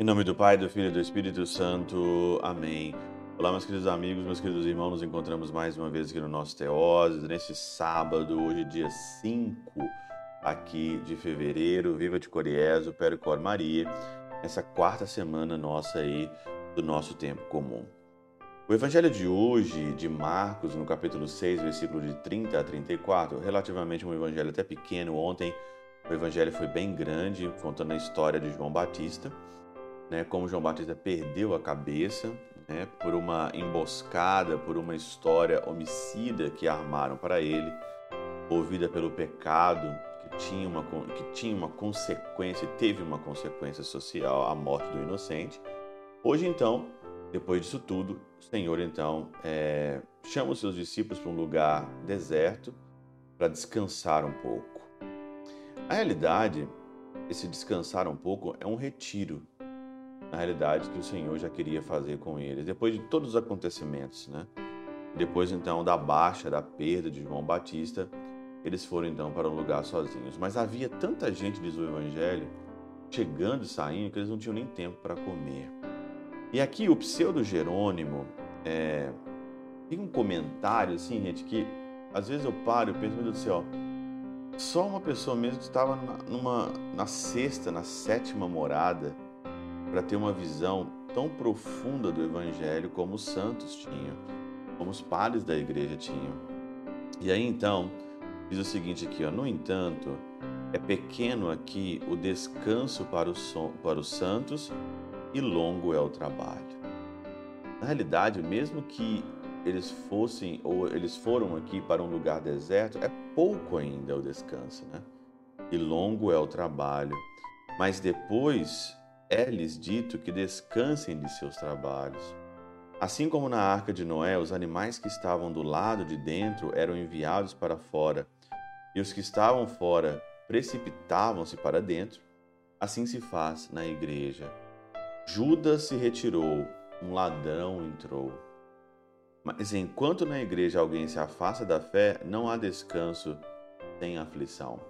Em nome do Pai, do Filho e do Espírito Santo. Amém. Olá, meus queridos amigos, meus queridos irmãos, nos encontramos mais uma vez aqui no nosso Teoses, nesse sábado, hoje dia 5 aqui de fevereiro, Viva de Coriezo, Pericor Maria, essa quarta semana nossa aí do nosso tempo comum. O evangelho de hoje, de Marcos, no capítulo 6, versículo de 30 a 34, relativamente um evangelho até pequeno, ontem o evangelho foi bem grande, contando a história de João Batista, né, como João Batista perdeu a cabeça né, por uma emboscada, por uma história homicida que armaram para ele, movida pelo pecado que tinha uma, que tinha uma consequência, teve uma consequência social, a morte do inocente. Hoje, então, depois disso tudo, o Senhor, então, é, chama os seus discípulos para um lugar deserto para descansar um pouco. A realidade, esse descansar um pouco é um retiro na realidade, que o Senhor já queria fazer com eles. Depois de todos os acontecimentos, né? Depois então da baixa, da perda de João Batista, eles foram então para um lugar sozinhos. Mas havia tanta gente, diz o Evangelho, chegando e saindo, que eles não tinham nem tempo para comer. E aqui o pseudo Jerônimo é, tem um comentário assim, gente, que às vezes eu paro e penso, meu Deus do céu, só uma pessoa mesmo que estava na, numa, na sexta, na sétima morada, para ter uma visão tão profunda do Evangelho como os santos tinham, como os padres da igreja tinham. E aí então, diz o seguinte aqui, ó, no entanto, é pequeno aqui o descanso para para os santos e longo é o trabalho. Na realidade, mesmo que eles fossem ou eles foram aqui para um lugar deserto, é pouco ainda o descanso, né? E longo é o trabalho. Mas depois é-lhes dito que descansem de seus trabalhos. Assim como na arca de Noé, os animais que estavam do lado de dentro eram enviados para fora, e os que estavam fora precipitavam-se para dentro, assim se faz na igreja. Judas se retirou, um ladrão entrou. Mas enquanto na igreja alguém se afasta da fé, não há descanso sem aflição.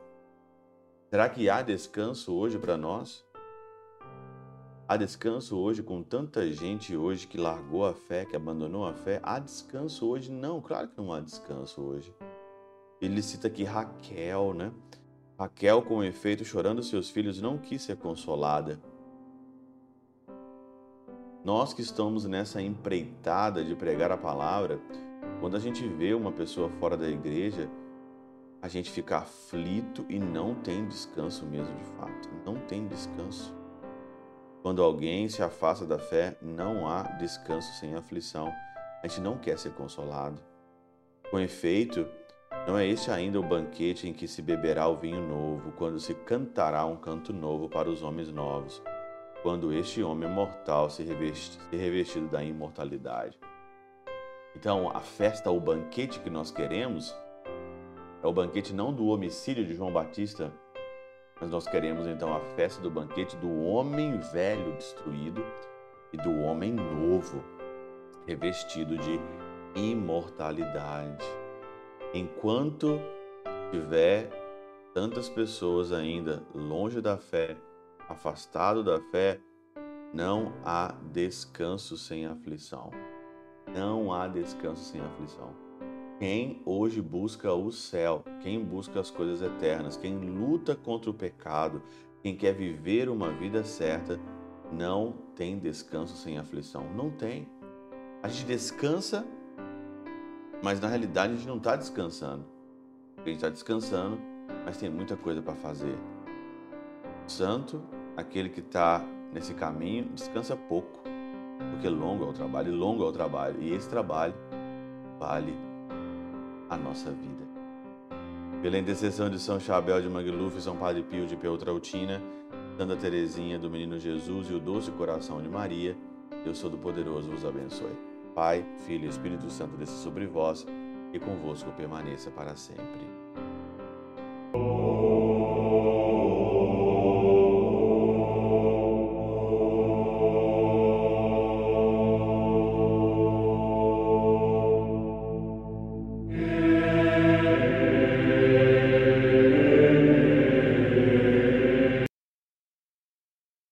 Será que há descanso hoje para nós? Há descanso hoje com tanta gente hoje que largou a fé, que abandonou a fé? Há descanso hoje? Não, claro que não há descanso hoje. Ele cita aqui Raquel, né? Raquel, com efeito, chorando seus filhos, não quis ser consolada. Nós que estamos nessa empreitada de pregar a palavra, quando a gente vê uma pessoa fora da igreja, a gente fica aflito e não tem descanso mesmo de fato. Não tem descanso. Quando alguém se afasta da fé, não há descanso sem aflição. A gente não quer ser consolado. Com efeito, não é este ainda o banquete em que se beberá o vinho novo, quando se cantará um canto novo para os homens novos, quando este homem mortal se reveste, se revestido da imortalidade. Então, a festa, o banquete que nós queremos, é o banquete não do homicídio de João Batista, mas nós queremos então a festa do banquete do homem velho destruído e do homem novo revestido de imortalidade. Enquanto tiver tantas pessoas ainda longe da fé, afastado da fé, não há descanso sem aflição. Não há descanso sem aflição. Quem hoje busca o céu, quem busca as coisas eternas, quem luta contra o pecado, quem quer viver uma vida certa, não tem descanso sem aflição. Não tem. A gente descansa, mas na realidade a gente não está descansando. A gente está descansando, mas tem muita coisa para fazer. Santo, aquele que está nesse caminho, descansa pouco, porque longo é o trabalho, longo é o trabalho, e esse trabalho vale a nossa vida. Pela intercessão de São Chabel de Mangluf, São Padre Pio de Peltrautina, Santa Teresinha do Menino Jesus e o Doce Coração de Maria, Deus Todo-Poderoso vos abençoe. Pai, Filho e Espírito Santo desça sobre vós e convosco permaneça para sempre.